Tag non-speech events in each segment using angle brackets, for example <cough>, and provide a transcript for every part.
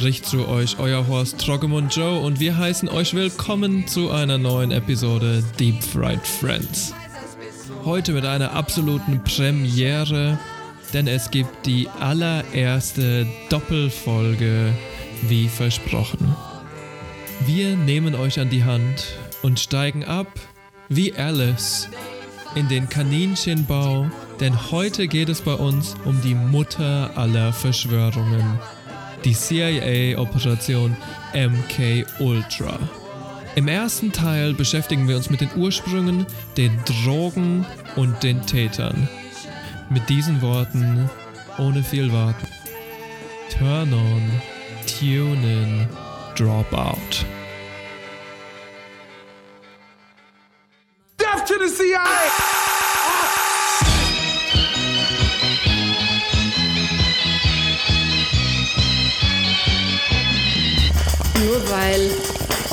Spricht zu euch euer Horst Troggemund Joe und wir heißen euch willkommen zu einer neuen Episode Deep Fried Friends. Heute mit einer absoluten Premiere, denn es gibt die allererste Doppelfolge wie versprochen. Wir nehmen euch an die Hand und steigen ab wie Alice in den Kaninchenbau, denn heute geht es bei uns um die Mutter aller Verschwörungen die CIA-Operation MK Ultra. Im ersten Teil beschäftigen wir uns mit den Ursprüngen, den Drogen und den Tätern. Mit diesen Worten, ohne viel Warten. Turn on, tune in, drop out. Death to the CIA! Weil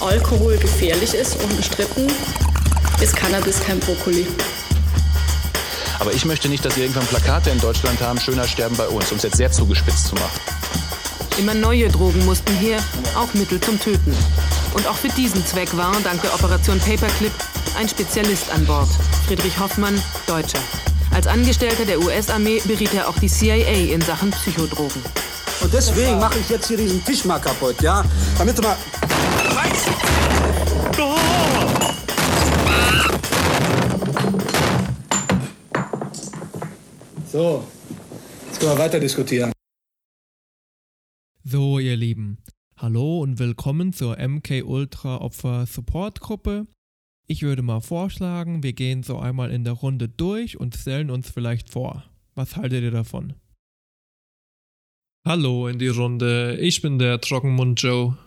Alkohol gefährlich ist, unbestritten, ist Cannabis kein Brokkoli. Aber ich möchte nicht, dass wir irgendwann Plakate in Deutschland haben, schöner sterben bei uns, um es jetzt sehr zugespitzt zu machen. Immer neue Drogen mussten her, auch Mittel zum Töten. Und auch für diesen Zweck war, dank der Operation Paperclip, ein Spezialist an Bord, Friedrich Hoffmann, Deutscher. Als Angestellter der US-Armee beriet er auch die CIA in Sachen Psychodrogen. Und deswegen mache ich jetzt hier diesen Tisch mal kaputt, ja? Damit du mal. So, jetzt können wir weiter diskutieren. So, ihr Lieben, hallo und willkommen zur MK Ultra Opfer Support Gruppe. Ich würde mal vorschlagen, wir gehen so einmal in der Runde durch und stellen uns vielleicht vor. Was haltet ihr davon? Hallo in die Runde, ich bin der Trockenmund Joe.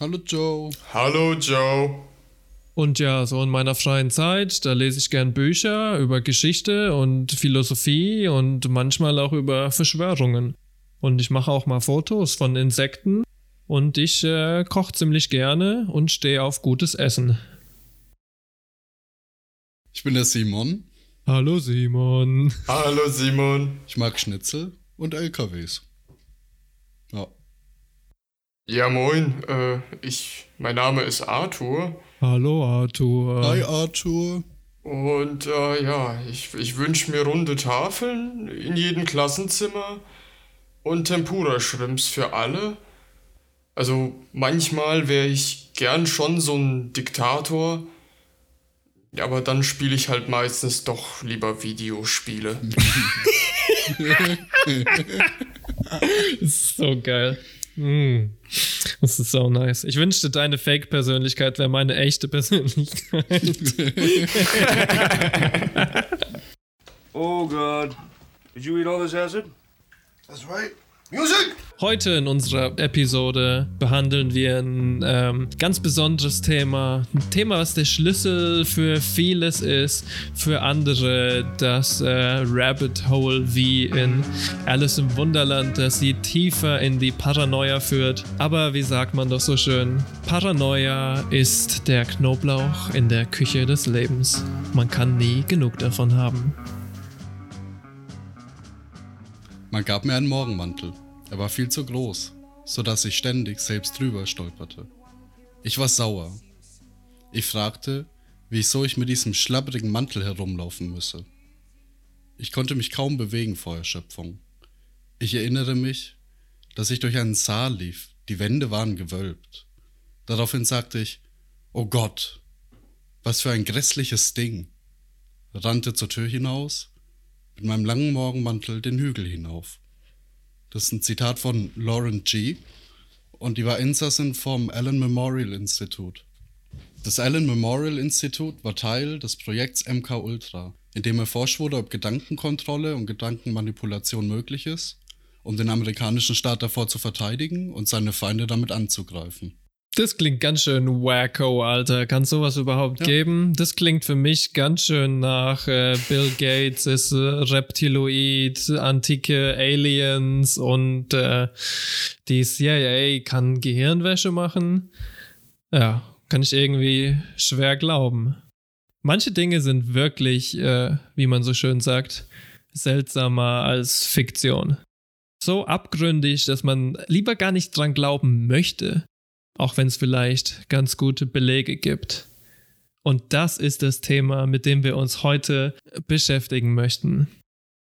Hallo Joe. Hallo Joe. Und ja, so in meiner freien Zeit, da lese ich gern Bücher über Geschichte und Philosophie und manchmal auch über Verschwörungen. Und ich mache auch mal Fotos von Insekten und ich äh, koche ziemlich gerne und stehe auf gutes Essen. Ich bin der Simon. Hallo Simon. Hallo Simon. Ich mag Schnitzel und LKWs. Ja. Moin. Äh, ich, mein Name ist Arthur. Hallo Arthur. Hi Arthur. Und äh, ja, ich, ich wünsche mir runde Tafeln in jedem Klassenzimmer und Tempura-Shrimps für alle. Also manchmal wäre ich gern schon so ein Diktator, aber dann spiele ich halt meistens doch lieber Videospiele. <laughs> Das ist so geil. Mm. Das ist so nice. Ich wünschte, deine Fake-Persönlichkeit wäre meine echte Persönlichkeit. <laughs> Oh God. Did you eat all this acid? That's right. Music! Heute in unserer Episode behandeln wir ein ähm, ganz besonderes Thema. Ein Thema, was der Schlüssel für vieles ist, für andere das äh, Rabbit Hole wie in Alice im Wunderland, das sie tiefer in die Paranoia führt. Aber wie sagt man doch so schön, Paranoia ist der Knoblauch in der Küche des Lebens. Man kann nie genug davon haben. Man gab mir einen Morgenmantel. Er war viel zu groß, so dass ich ständig selbst drüber stolperte. Ich war sauer. Ich fragte, wieso ich mit diesem schlabbrigen Mantel herumlaufen müsse. Ich konnte mich kaum bewegen vor Erschöpfung. Ich erinnere mich, dass ich durch einen Saal lief, die Wände waren gewölbt. Daraufhin sagte ich, Oh Gott, was für ein grässliches Ding, rannte zur Tür hinaus, mit meinem langen Morgenmantel den Hügel hinauf. Das ist ein Zitat von Lauren G. Und die war Insassin vom Allen Memorial Institute. Das Allen Memorial Institute war Teil des Projekts MK Ultra, in dem erforscht wurde, ob Gedankenkontrolle und Gedankenmanipulation möglich ist, um den amerikanischen Staat davor zu verteidigen und seine Feinde damit anzugreifen. Das klingt ganz schön wacko, Alter. Kann sowas überhaupt Ja. geben? Das klingt für mich ganz schön nach äh, Bill Gates ist äh, Reptiloid, antike Aliens und äh, die CIA kann Gehirnwäsche machen. Ja, kann ich irgendwie schwer glauben. Manche Dinge sind wirklich, äh, wie man so schön sagt, seltsamer als Fiktion. so abgründig, dass man lieber gar nicht dran glauben möchte, auch wenn es vielleicht ganz gute Belege gibt. Und das ist das Thema, mit dem wir uns heute beschäftigen möchten.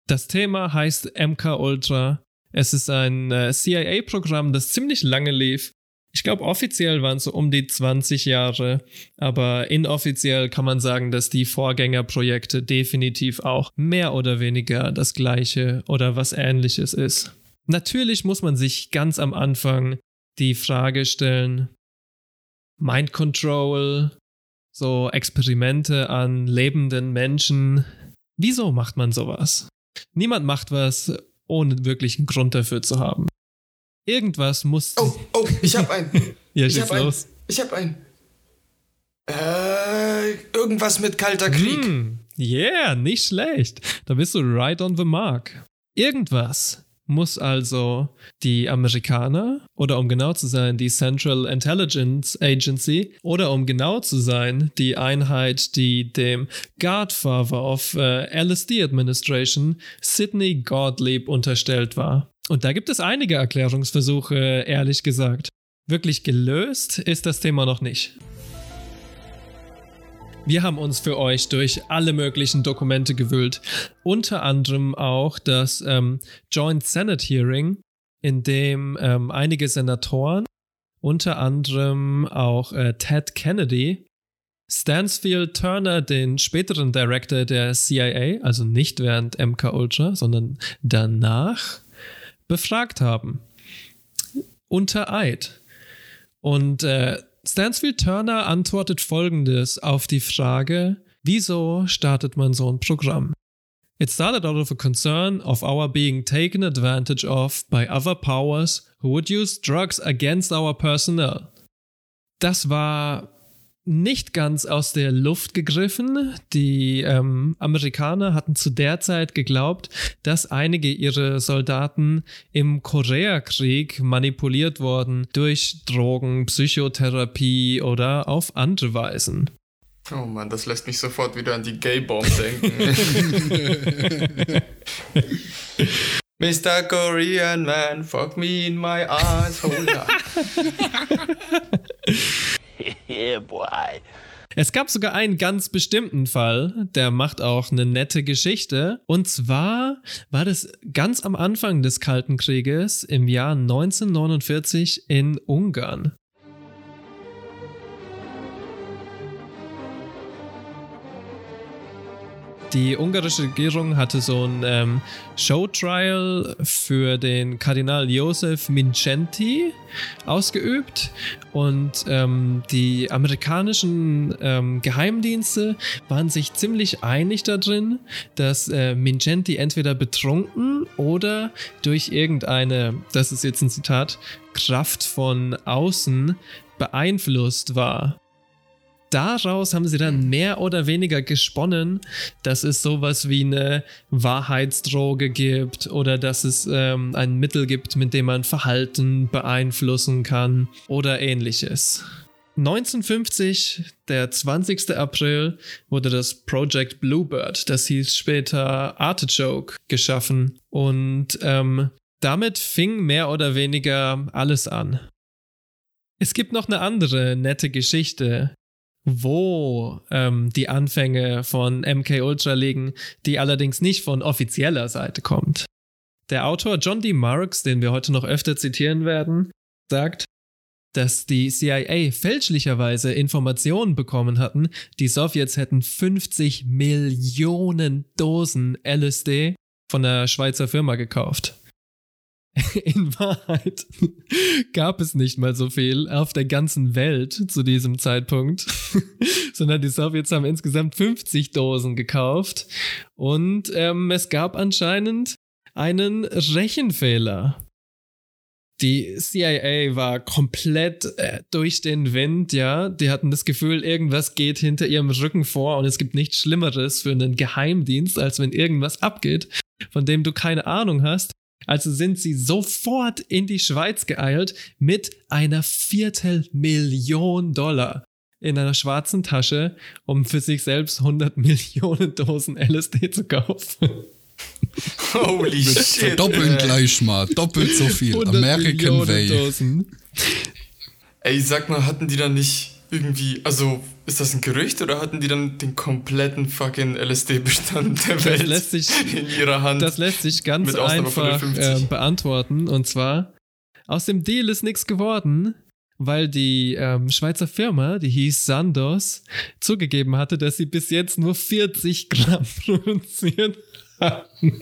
Das Thema heißt MK Ultra. Es ist ein äh, CIA-Programm, das ziemlich lange lief. Ich glaube, offiziell waren es so um die 20 Jahre, aber inoffiziell kann man sagen, dass die Vorgängerprojekte definitiv auch mehr oder weniger das gleiche oder was ähnliches ist. Natürlich muss man sich ganz am Anfang die Frage stellen, Mind Control, so Experimente an lebenden Menschen. Wieso macht man sowas? Niemand macht was, ohne wirklich einen Grund dafür zu haben. Irgendwas muss. Oh, oh, ich hab einen. <laughs> ja, ich hab los. Einen. Ich hab einen. Äh, irgendwas mit Kalter Krieg. Hm, yeah, nicht schlecht. Da bist du right on the mark. Irgendwas muss also die Amerikaner oder um genau zu sein, die Central Intelligence Agency oder um genau zu sein, die Einheit, die dem Godfather of äh, LSD Administration, Sidney Gottlieb, unterstellt war. Und da gibt es einige Erklärungsversuche, ehrlich gesagt. Wirklich gelöst ist das Thema noch nicht. Wir haben uns für euch durch alle möglichen Dokumente gewühlt. Unter anderem auch das ähm, Joint Senate Hearing, in dem ähm, einige Senatoren, unter anderem auch äh, Ted Kennedy, Stansfield Turner, den späteren Director der CIA, also nicht während MK Ultra, sondern danach, befragt haben. Unter Eid. Und äh, Stansfield Turner antwortet folgendes auf die Frage, wieso startet man so ein Programm? It started out of a concern of our being taken advantage of by other powers who would use drugs against our personnel. Das war nicht ganz aus der Luft gegriffen. Die ähm, Amerikaner hatten zu der Zeit geglaubt, dass einige ihrer Soldaten im Koreakrieg manipuliert wurden durch Drogen, Psychotherapie oder auf andere Weisen. Oh Mann, das lässt mich sofort wieder an die Gay-Bomb denken. <laughs> Mr. Korean Man, fuck me in my asshole. <laughs> yeah, boy. Es gab sogar einen ganz bestimmten Fall, der macht auch eine nette Geschichte. Und zwar war das ganz am Anfang des Kalten Krieges im Jahr 1949 in Ungarn. Die ungarische Regierung hatte so ein ähm, Showtrial für den Kardinal Josef Mincenti ausgeübt und ähm, die amerikanischen ähm, Geheimdienste waren sich ziemlich einig darin, dass äh, Mincenti entweder betrunken oder durch irgendeine, das ist jetzt ein Zitat, Kraft von außen beeinflusst war daraus haben sie dann mehr oder weniger gesponnen, dass es sowas wie eine Wahrheitsdroge gibt oder dass es ähm, ein Mittel gibt, mit dem man Verhalten beeinflussen kann oder ähnliches. 1950, der 20. April, wurde das Project Bluebird, das hieß später Artichoke, geschaffen und ähm, damit fing mehr oder weniger alles an. Es gibt noch eine andere nette Geschichte, wo ähm, die Anfänge von MK Ultra liegen, die allerdings nicht von offizieller Seite kommt. Der Autor John D. Marks, den wir heute noch öfter zitieren werden, sagt, dass die CIA fälschlicherweise Informationen bekommen hatten, die Sowjets hätten 50 Millionen Dosen LSD von der Schweizer Firma gekauft. <laughs> In Wahrheit gab es nicht mal so viel auf der ganzen Welt zu diesem Zeitpunkt, <laughs> sondern die Sowjets haben insgesamt 50 Dosen gekauft und ähm, es gab anscheinend einen Rechenfehler. Die CIA war komplett äh, durch den Wind, ja. Die hatten das Gefühl, irgendwas geht hinter ihrem Rücken vor und es gibt nichts Schlimmeres für einen Geheimdienst, als wenn irgendwas abgeht, von dem du keine Ahnung hast. Also sind sie sofort in die Schweiz geeilt mit einer Viertelmillion Dollar in einer schwarzen Tasche, um für sich selbst 100 <laughs> Millionen Dosen LSD zu kaufen. Holy shit. verdoppeln gleich mal. Doppelt so viel. 100 American Millionen Way. Dosen. Ey, sag mal, hatten die dann nicht irgendwie, also ist das ein Gerücht oder hatten die dann den kompletten fucking LSD-Bestand der Das Welt lässt sich, in ihrer Hand? das lässt sich ganz einfach den 50. äh, beantworten. Und zwar, aus dem Deal ist nichts geworden, weil die ähm, Schweizer Firma, die hieß Sandos, zugegeben hatte, dass sie bis jetzt nur 40 <laughs> Gramm produziert hatten. <laughs>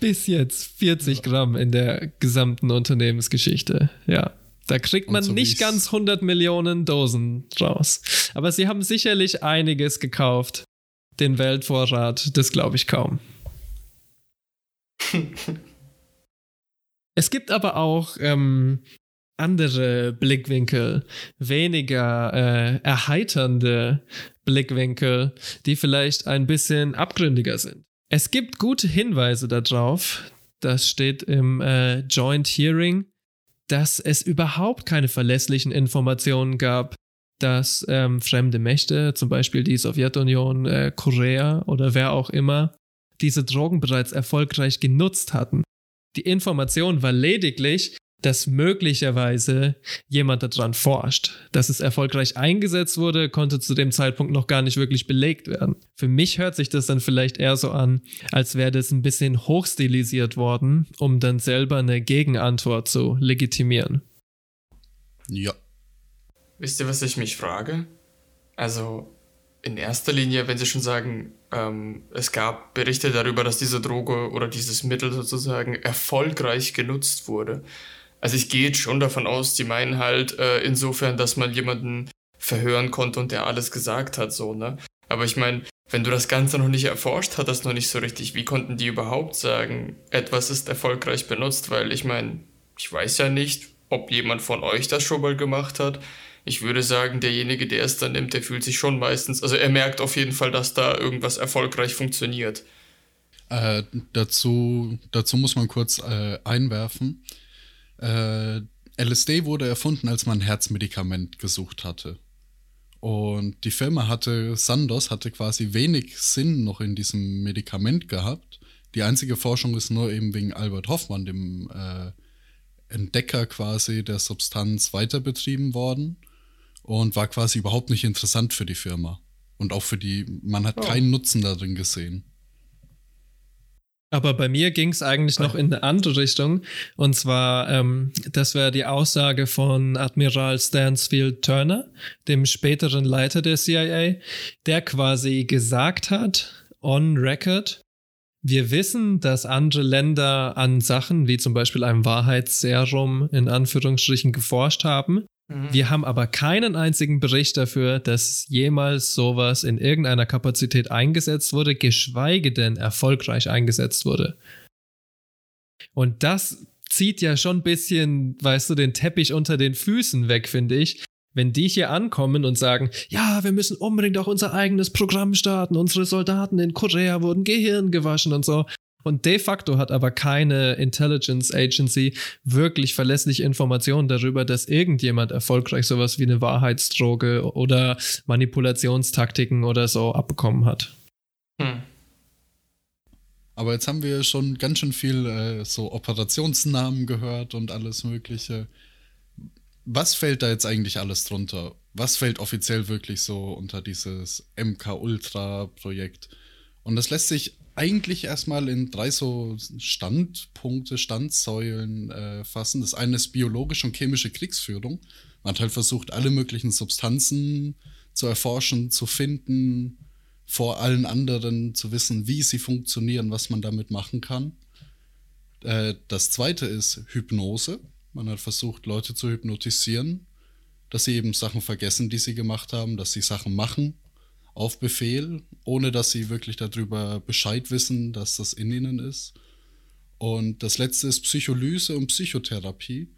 bis jetzt 40 Gramm in der gesamten Unternehmensgeschichte. Ja. Da kriegt man so nicht ganz 100 Millionen Dosen raus. Aber sie haben sicherlich einiges gekauft. Den Weltvorrat, das glaube ich kaum. <laughs> es gibt aber auch ähm, andere Blickwinkel, weniger äh, erheiternde Blickwinkel, die vielleicht ein bisschen abgründiger sind. Es gibt gute Hinweise darauf, das steht im äh, Joint Hearing, dass es überhaupt keine verlässlichen Informationen gab, dass ähm, fremde Mächte, zum Beispiel die Sowjetunion, äh, Korea oder wer auch immer, diese Drogen bereits erfolgreich genutzt hatten. Die Information war lediglich, dass möglicherweise jemand daran forscht. Dass es erfolgreich eingesetzt wurde, konnte zu dem Zeitpunkt noch gar nicht wirklich belegt werden. Für mich hört sich das dann vielleicht eher so an, als wäre das ein bisschen hochstilisiert worden, um dann selber eine Gegenantwort zu legitimieren. Ja. Wisst ihr, was ich mich frage? Also, in erster Linie, wenn Sie schon sagen, ähm, es gab Berichte darüber, dass diese Droge oder dieses Mittel sozusagen erfolgreich genutzt wurde. Also ich gehe jetzt schon davon aus, die meinen halt äh, insofern, dass man jemanden verhören konnte und der alles gesagt hat, so, ne? Aber ich meine, wenn du das Ganze noch nicht erforscht, hat das noch nicht so richtig. Wie konnten die überhaupt sagen, etwas ist erfolgreich benutzt? Weil ich meine, ich weiß ja nicht, ob jemand von euch das schon mal gemacht hat. Ich würde sagen, derjenige, der es dann nimmt, der fühlt sich schon meistens, also er merkt auf jeden Fall, dass da irgendwas erfolgreich funktioniert. Äh, dazu, dazu muss man kurz äh, einwerfen. Äh, LSD wurde erfunden, als man ein Herzmedikament gesucht hatte. Und die Firma hatte, Sandoz hatte quasi wenig Sinn noch in diesem Medikament gehabt. Die einzige Forschung ist nur eben wegen Albert Hoffmann, dem äh, Entdecker quasi der Substanz, weiter betrieben worden und war quasi überhaupt nicht interessant für die Firma. Und auch für die, man hat Oh. keinen Nutzen darin gesehen. Aber bei mir ging es eigentlich noch in eine andere Richtung. Und zwar, ähm, das wäre die Aussage von Admiral Stansfield Turner, dem späteren Leiter der CIA, der quasi gesagt hat, on record, wir wissen, dass andere Länder an Sachen wie zum Beispiel einem Wahrheitsserum in Anführungsstrichen geforscht haben. Wir haben aber keinen einzigen Bericht dafür, dass jemals sowas in irgendeiner Kapazität eingesetzt wurde, geschweige denn erfolgreich eingesetzt wurde. Und das zieht ja schon ein bisschen, weißt du, den Teppich unter den Füßen weg, finde ich. Wenn die hier ankommen und sagen, ja, wir müssen unbedingt auch unser eigenes Programm starten, unsere Soldaten in Korea wurden Gehirn gewaschen und so. Und de facto hat aber keine Intelligence Agency wirklich verlässliche Informationen darüber, dass irgendjemand erfolgreich sowas wie eine Wahrheitsdroge oder Manipulationstaktiken oder so abbekommen hat. Hm. Aber jetzt haben wir schon ganz schön viel äh, so Operationsnamen gehört und alles Mögliche. Was fällt da jetzt eigentlich alles drunter? Was fällt offiziell wirklich so unter dieses MK Ultra Projekt? Und das lässt sich eigentlich erstmal in drei so Standpunkte, Standsäulen äh, fassen. Das eine ist biologische und chemische Kriegsführung. Man hat halt versucht, alle möglichen Substanzen zu erforschen, zu finden, vor allen anderen zu wissen, wie sie funktionieren, was man damit machen kann. Äh, das zweite ist Hypnose. Man hat versucht, Leute zu hypnotisieren, dass sie eben Sachen vergessen, die sie gemacht haben, dass sie Sachen machen auf Befehl, ohne dass sie wirklich darüber Bescheid wissen, dass das in ihnen ist. Und das letzte ist Psycholyse und Psychotherapie,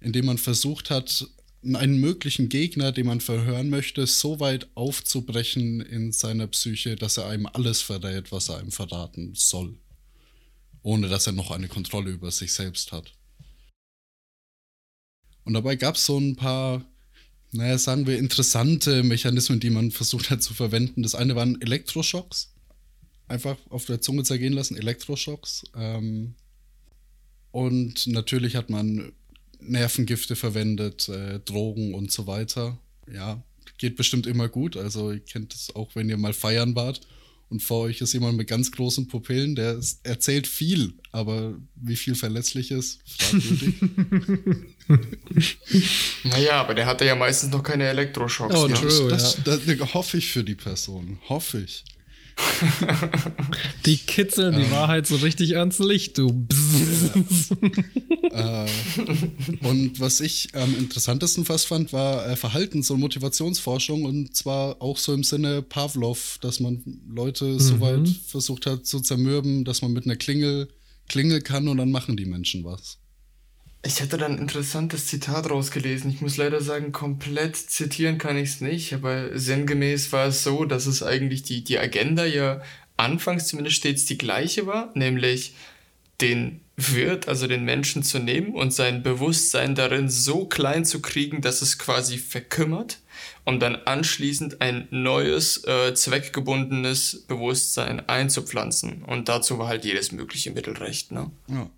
indem man versucht hat, einen möglichen Gegner, den man verhören möchte, so weit aufzubrechen in seiner Psyche, dass er einem alles verrät, was er einem verraten soll. Ohne dass er noch eine Kontrolle über sich selbst hat. Und dabei gab es so ein paar, naja, sagen wir, interessante Mechanismen, die man versucht hat zu verwenden. Das eine waren Elektroschocks. einfach auf der Zunge zergehen lassen, Elektroschocks. Ähm, und natürlich hat man Nervengifte verwendet, äh, Drogen und so weiter. Ja, geht bestimmt immer gut. Also ihr kennt es auch, wenn ihr mal feiern wart und vor euch ist jemand mit ganz großen Pupillen, der ist, erzählt viel, aber wie viel verletzlich ist, fragwürdig. <laughs> naja, aber der hatte ja meistens noch keine Elektroschocks. Oh, ne? true, das, ja. das, das hoffe ich für die Person. Hoffe ich. <laughs> Die kitzeln die Wahrheit so richtig ans Licht, du. <laughs> Äh, und was ich am interessantesten fast fand, war äh, Verhaltens- und Motivationsforschung und zwar auch so im Sinne Pavlov, dass man Leute so weit versucht hat zu zermürben, dass man mit einer Klingel Klingel kann und dann machen die Menschen was. Ich hätte da ein interessantes Zitat rausgelesen. Ich muss leider sagen, komplett zitieren kann ich es nicht, aber sinngemäß war es so, dass es eigentlich die, die Agenda ja anfangs zumindest stets die gleiche war, nämlich den Wirt, also den Menschen zu nehmen und sein Bewusstsein darin so klein zu kriegen, dass es quasi verkümmert, um dann anschließend ein neues, äh, zweckgebundenes Bewusstsein einzupflanzen. Und dazu war halt jedes mögliche Mittel recht, ne? Ja.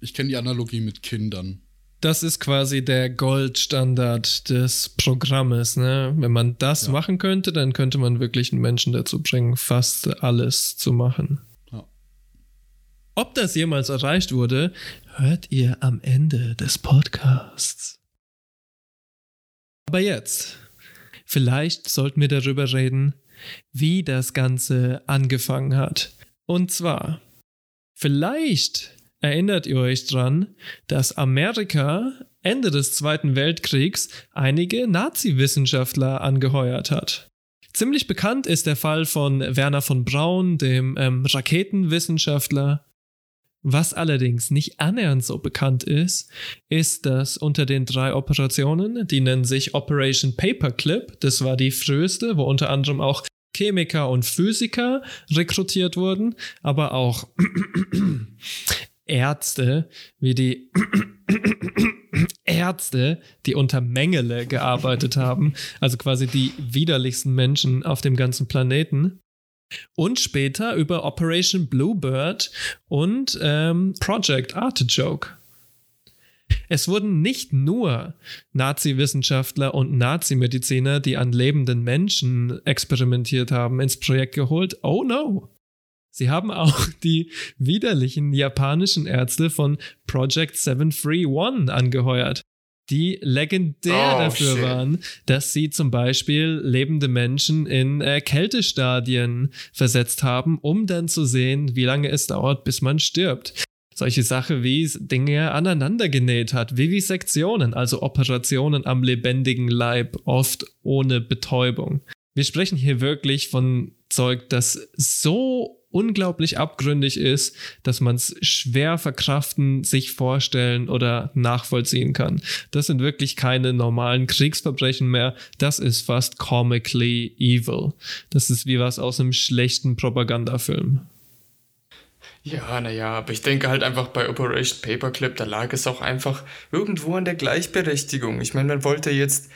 Ich kenne die Analogie mit Kindern. Das ist quasi der Goldstandard des Programmes. Ne? Wenn man das Ja. machen könnte, dann könnte man wirklich einen Menschen dazu bringen, fast alles zu machen. Ja. Ob das jemals erreicht wurde, hört ihr am Ende des Podcasts. Aber jetzt, vielleicht sollten wir darüber reden, wie das Ganze angefangen hat. Und zwar, vielleicht erinnert ihr euch dran, dass Amerika Ende des Zweiten Weltkriegs einige Nazi-Wissenschaftler angeheuert hat. Ziemlich bekannt ist der Fall von Werner von Braun, dem ähm, Raketenwissenschaftler. Was allerdings nicht annähernd so bekannt ist, ist, dass unter den drei Operationen, die nennen sich Operation Paperclip, das war die früheste, wo unter anderem auch Chemiker und Physiker rekrutiert wurden, aber auch Ärzte, wie die Ärzte, die unter Mengele gearbeitet haben, also quasi die widerlichsten Menschen auf dem ganzen Planeten. Und später über Operation Bluebird und ähm, Project Artichoke. Es wurden nicht nur Nazi-Wissenschaftler und Nazi-Mediziner, die an lebenden Menschen experimentiert haben, ins Projekt geholt. Oh no! Sie haben auch die widerlichen japanischen Ärzte von Project 731 angeheuert, die legendär Oh, dafür shit. waren, dass sie zum Beispiel lebende Menschen in äh, Kältestadien versetzt haben, um dann zu sehen, wie lange es dauert, bis man stirbt. Solche Sache wie Dinge aneinandergenäht hat, Vivisektionen, also Operationen am lebendigen Leib, oft ohne Betäubung. Wir sprechen hier wirklich von Zeug, das so unglaublich abgründig ist, dass man es schwer verkraften, sich vorstellen oder nachvollziehen kann. Das sind wirklich keine normalen Kriegsverbrechen mehr. Das ist fast comically evil. Das ist wie was aus einem schlechten Propagandafilm. Ja, naja, aber ich denke halt einfach bei Operation Paperclip, da lag es auch einfach irgendwo an der Gleichberechtigung. Ich meine, man wollte jetzt,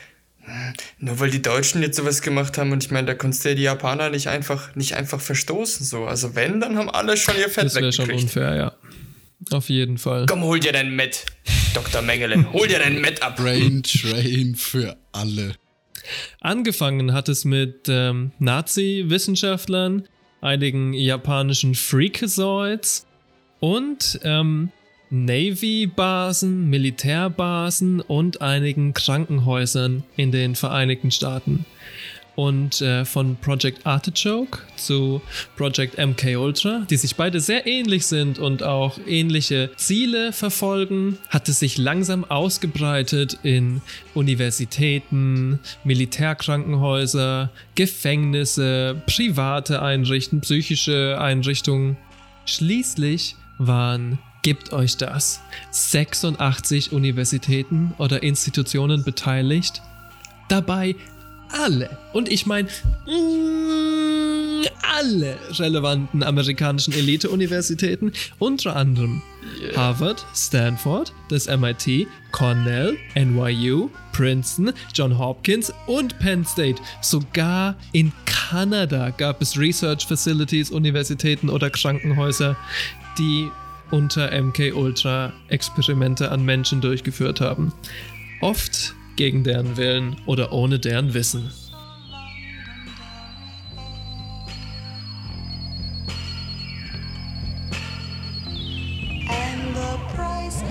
nur weil die Deutschen jetzt sowas gemacht haben und ich meine, da konntest du ja die Japaner nicht einfach, nicht einfach verstoßen, so. Also wenn, dann haben alle schon ihr Fett Das wäre schon unfair, ja. Auf jeden Fall. Komm, hol dir dein Met, Dr. Mengele, hol dir dein Met ab. Brain Train für alle. Angefangen hat es mit ähm, Nazi-Wissenschaftlern, einigen japanischen Freakazoids und ähm, Navy-Basen, Militärbasen und einigen Krankenhäusern in den Vereinigten Staaten. Und äh, von Project Artichoke zu Project MK Ultra, die sich beide sehr ähnlich sind und auch ähnliche Ziele verfolgen, hat es sich langsam ausgebreitet in Universitäten, Militärkrankenhäuser, Gefängnisse, private Einrichtungen, psychische Einrichtungen. Schließlich waren, gibt euch das, 86 Universitäten oder Institutionen beteiligt. Dabei alle, und ich meine alle relevanten amerikanischen Elite-Universitäten, unter anderem Harvard, Stanford, das MIT, Cornell, NYU, Princeton, John Hopkins und Penn State. Sogar in Kanada gab es Research Facilities, Universitäten oder Krankenhäuser, die unter MK Ultra Experimente an Menschen durchgeführt haben. Oft gegen deren Willen oder ohne deren Wissen. And the price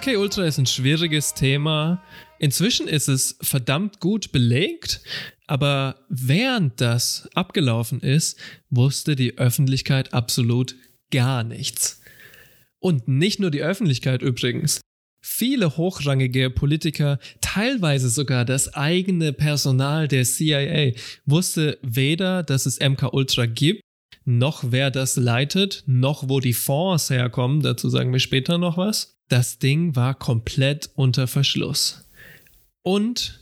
MK Ultra ist ein schwieriges Thema. Inzwischen ist es verdammt gut belegt, aber während das abgelaufen ist, wusste die Öffentlichkeit absolut gar nichts. Und nicht nur die Öffentlichkeit übrigens. Viele hochrangige Politiker, teilweise sogar das eigene Personal der CIA, wusste weder, dass es MK Ultra gibt, noch wer das leitet, noch wo die Fonds herkommen, dazu sagen wir später noch was. Das Ding war komplett unter Verschluss. Und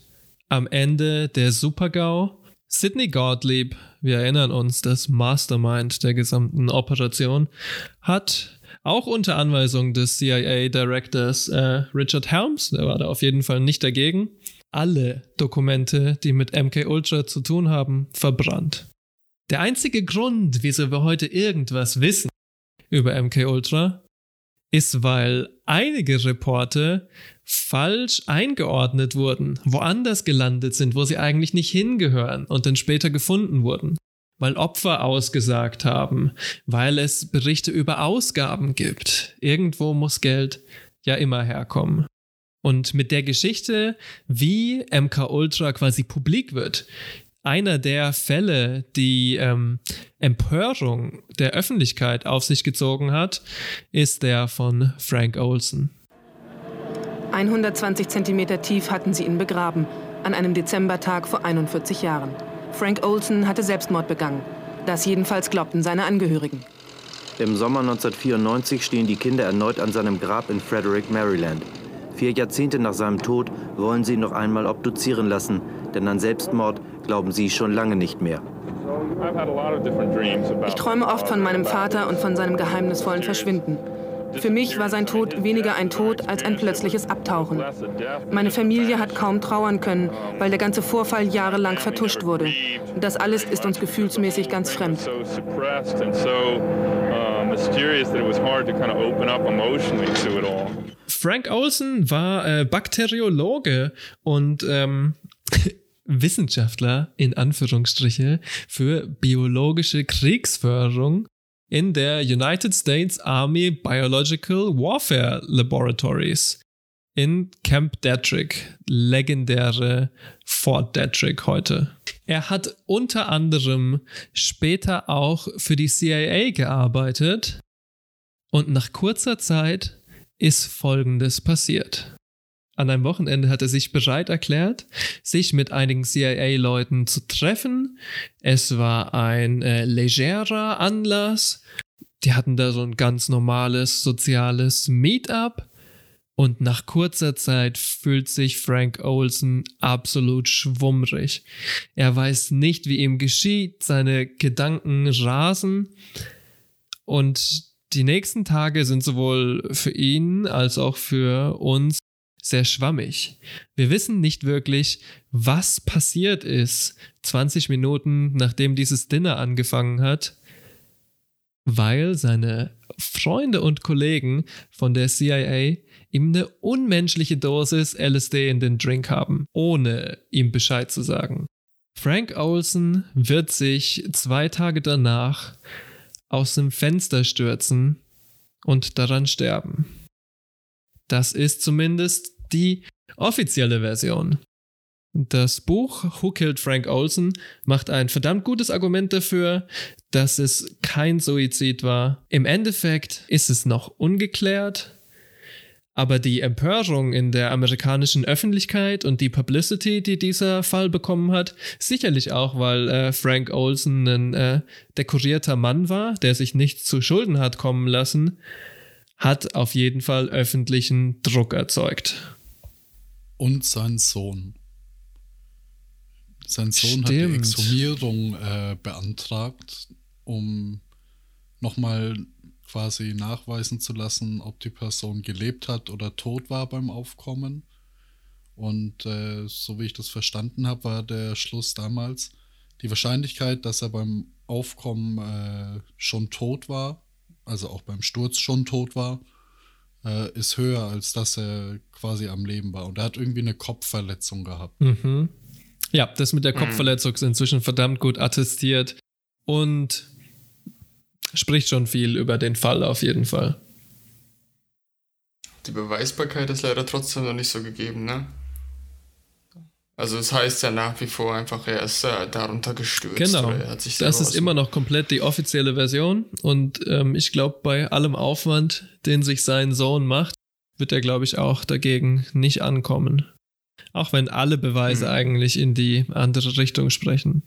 am Ende der Super-GAU, Sidney Gottlieb, wir erinnern uns, das Mastermind der gesamten Operation, hat auch unter Anweisung des CIA-Directors äh, Richard Helms, der war da auf jeden Fall nicht dagegen, alle Dokumente, die mit MK Ultra zu tun haben, verbrannt. Der einzige Grund, wieso wir heute irgendwas wissen über MK Ultra, ist, weil einige Reporte falsch eingeordnet wurden, woanders gelandet sind, wo sie eigentlich nicht hingehören und dann später gefunden wurden. Weil Opfer ausgesagt haben, weil es Berichte über Ausgaben gibt. Irgendwo muss Geld ja immer herkommen. Und mit der Geschichte, wie MK Ultra quasi publik wird, einer der Fälle, die ähm, Empörung der Öffentlichkeit auf sich gezogen hat, ist der von Frank Olson. 120 Zentimeter tief hatten sie ihn begraben, an einem Dezembertag vor 41 Jahren. Frank Olson hatte Selbstmord begangen. Das jedenfalls glaubten seine Angehörigen. Im Sommer 1994 stehen die Kinder erneut an seinem Grab in Frederick, Maryland. Vier Jahrzehnte nach seinem Tod wollen sie ihn noch einmal obduzieren lassen, denn an Selbstmord glauben sie schon lange nicht mehr. Ich träume oft von meinem Vater und von seinem geheimnisvollen Verschwinden. Für mich war sein Tod weniger ein Tod als ein plötzliches Abtauchen. Meine Familie hat kaum trauern können, weil der ganze Vorfall jahrelang vertuscht wurde. Das alles ist uns gefühlsmäßig ganz fremd. Frank Olson war äh, Bakteriologe und ähm, <laughs> Wissenschaftler in Anführungsstriche für biologische Kriegsförderung in der United States Army Biological Warfare Laboratories in Camp Detrick, legendäre Fort Detrick heute. Er hat unter anderem später auch für die CIA gearbeitet und nach kurzer Zeit ist Folgendes passiert. An einem Wochenende hat er sich bereit erklärt, sich mit einigen CIA-Leuten zu treffen. Es war ein äh, legerer Anlass. Die hatten da so ein ganz normales soziales Meetup. Und nach kurzer Zeit fühlt sich Frank Olson absolut schwummrig. Er weiß nicht, wie ihm geschieht, seine Gedanken rasen. Und die nächsten Tage sind sowohl für ihn als auch für uns sehr schwammig. Wir wissen nicht wirklich, was passiert ist 20 Minuten nachdem dieses Dinner angefangen hat, weil seine Freunde und Kollegen von der CIA ihm eine unmenschliche Dosis LSD in den Drink haben, ohne ihm Bescheid zu sagen. Frank Olson wird sich zwei Tage danach aus dem Fenster stürzen und daran sterben. Das ist zumindest die Offizielle Version. Das Buch Who Killed Frank Olsen macht ein verdammt gutes Argument dafür, dass es kein Suizid war. Im Endeffekt ist es noch ungeklärt, aber die Empörung in der amerikanischen Öffentlichkeit und die Publicity, die dieser Fall bekommen hat, sicherlich auch, weil äh, Frank Olsen ein äh, dekorierter Mann war, der sich nichts zu Schulden hat kommen lassen, hat auf jeden Fall öffentlichen Druck erzeugt. Und sein Sohn. Sein Sohn hat Stimmt. die Exhumierung äh, beantragt, um nochmal quasi nachweisen zu lassen, ob die Person gelebt hat oder tot war beim Aufkommen. Und äh, so wie ich das verstanden habe, war der Schluss damals, die Wahrscheinlichkeit, dass er beim Aufkommen äh, schon tot war, also auch beim Sturz schon tot war, äh, ist höher, als dass er quasi am Leben war. Und er hat irgendwie eine Kopfverletzung gehabt. Mhm. Ja, das mit der Kopfverletzung ist inzwischen verdammt gut attestiert und spricht schon viel über den Fall auf jeden Fall. Die Beweisbarkeit ist leider trotzdem noch nicht so gegeben, ne? Also es heißt ja nach wie vor einfach, er ist äh, darunter gestürzt. Genau. Oder er hat sich Das ist immer noch komplett die offizielle Version und ähm, ich glaube, bei allem Aufwand, den sich sein Sohn macht, wird er, glaube ich, auch dagegen nicht ankommen. Auch wenn alle Beweise Mhm. eigentlich in die andere Richtung sprechen.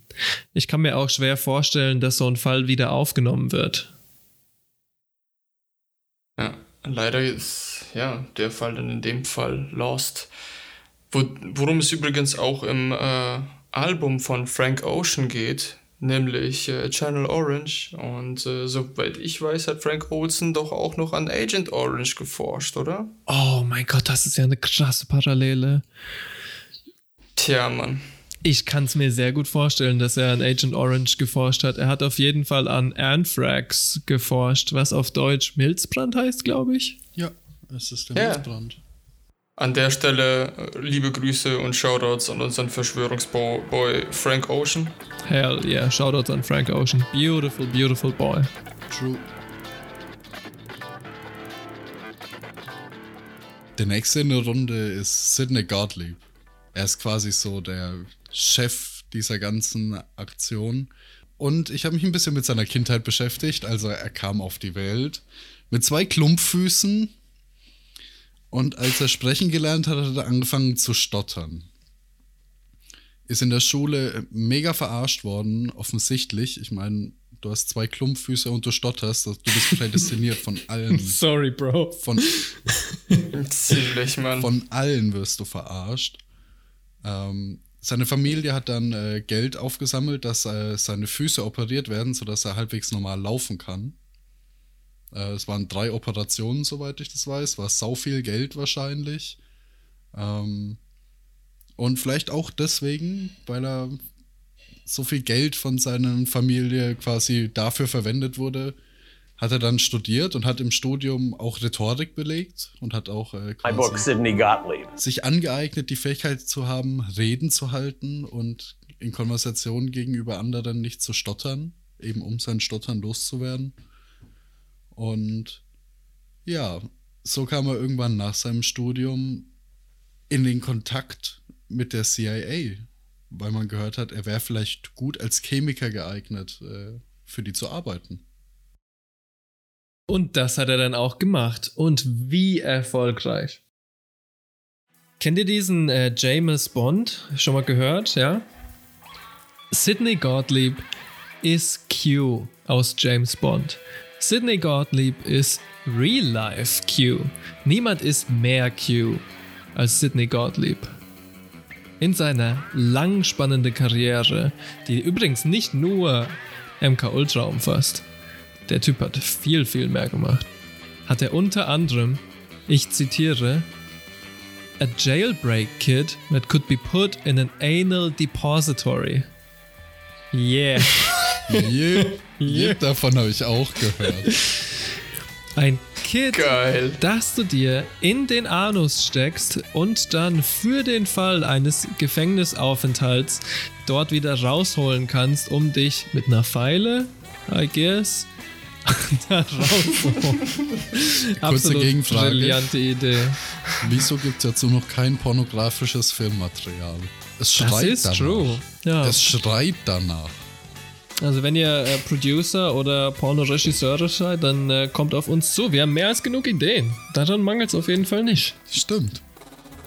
Ich kann mir auch schwer vorstellen, dass so ein Fall wieder aufgenommen wird. Ja, leider ist ja der Fall dann in dem Fall lost. Wo, worum es übrigens auch im äh, Album von Frank Ocean geht, nämlich äh, Channel Orange. Und äh, soweit ich weiß, hat Frank Olsen doch auch noch an Agent Orange geforscht, oder? Oh mein Gott, das ist ja eine krasse Parallele. Tja, Mann. Ich kann es mir sehr gut vorstellen, dass er an Agent Orange geforscht hat. Er hat auf jeden Fall an Anthrax geforscht, was auf Deutsch Milzbrand heißt, glaube ich. Ja, es ist der Ja. Milzbrand. An der Stelle äh, liebe Grüße und Shoutouts an unseren Verschwörungsboy Frank Ocean. Hell yeah, Shoutouts an Frank Ocean. Beautiful, beautiful boy. True. Der nächste in der Runde ist Sidney Gottlieb. Er ist quasi so der Chef dieser ganzen Aktion. Und ich habe mich ein bisschen mit seiner Kindheit beschäftigt. Also er kam auf die Welt mit zwei Klumpfüßen. Und als er sprechen gelernt hat, hat er angefangen zu stottern. Ist in der Schule mega verarscht worden, offensichtlich. Ich meine, du hast zwei Klumpfüße und du stotterst. Du bist prädestiniert von allen. <laughs> Sorry, Bro. Von, <laughs> Ziemlich, Mann. von allen wirst du verarscht. Ähm, seine Familie hat dann äh, Geld aufgesammelt, dass äh, seine Füße operiert werden, sodass er halbwegs normal laufen kann. Äh, es waren drei Operationen, soweit ich das weiß. War sau viel Geld wahrscheinlich. Ähm, und vielleicht auch deswegen, weil er so viel Geld von seiner Familie quasi dafür verwendet wurde, hat er dann studiert und hat im Studium auch Rhetorik belegt und hat auch äh, sich angeeignet, die Fähigkeit zu haben, Reden zu halten und in Konversationen gegenüber anderen nicht zu stottern, eben um sein Stottern loszuwerden. Und ja, so kam er irgendwann nach seinem Studium in den Kontakt mit der CIA, weil man gehört hat, er wäre vielleicht gut als Chemiker geeignet, äh, für die zu arbeiten. Und das hat er dann auch gemacht. Und wie erfolgreich. Kennt ihr diesen äh, James Bond? Schon mal gehört, ja? Sidney Gottlieb ist Q aus James Bond. Sidney Gottlieb ist Real Life Q. Niemand ist mehr Q als Sidney Gottlieb. In seiner lang spannenden Karriere, die übrigens nicht nur MK Ultra umfasst, der Typ hat viel, viel mehr gemacht, hat er unter anderem, ich zitiere, A jailbreak kit that could be put in an anal depository. Yeah. <laughs> <laughs> Je, je davon habe ich auch gehört. Ein Kit, Geil. das du dir in den Anus steckst und dann für den Fall eines Gefängnisaufenthalts dort wieder rausholen kannst, um dich mit einer Pfeile, I guess, <laughs> da raus. Kurze Absolut Gegenfrage. brillante Idee. Wieso gibt es nur noch kein pornografisches Filmmaterial? Es schreit Das ist danach. true. Ja. Es schreit danach. Also wenn ihr äh, Producer oder Pornoregisseure seid, dann äh, kommt auf uns zu. Wir haben mehr als genug Ideen. Daran mangelt es auf jeden Fall nicht. Stimmt.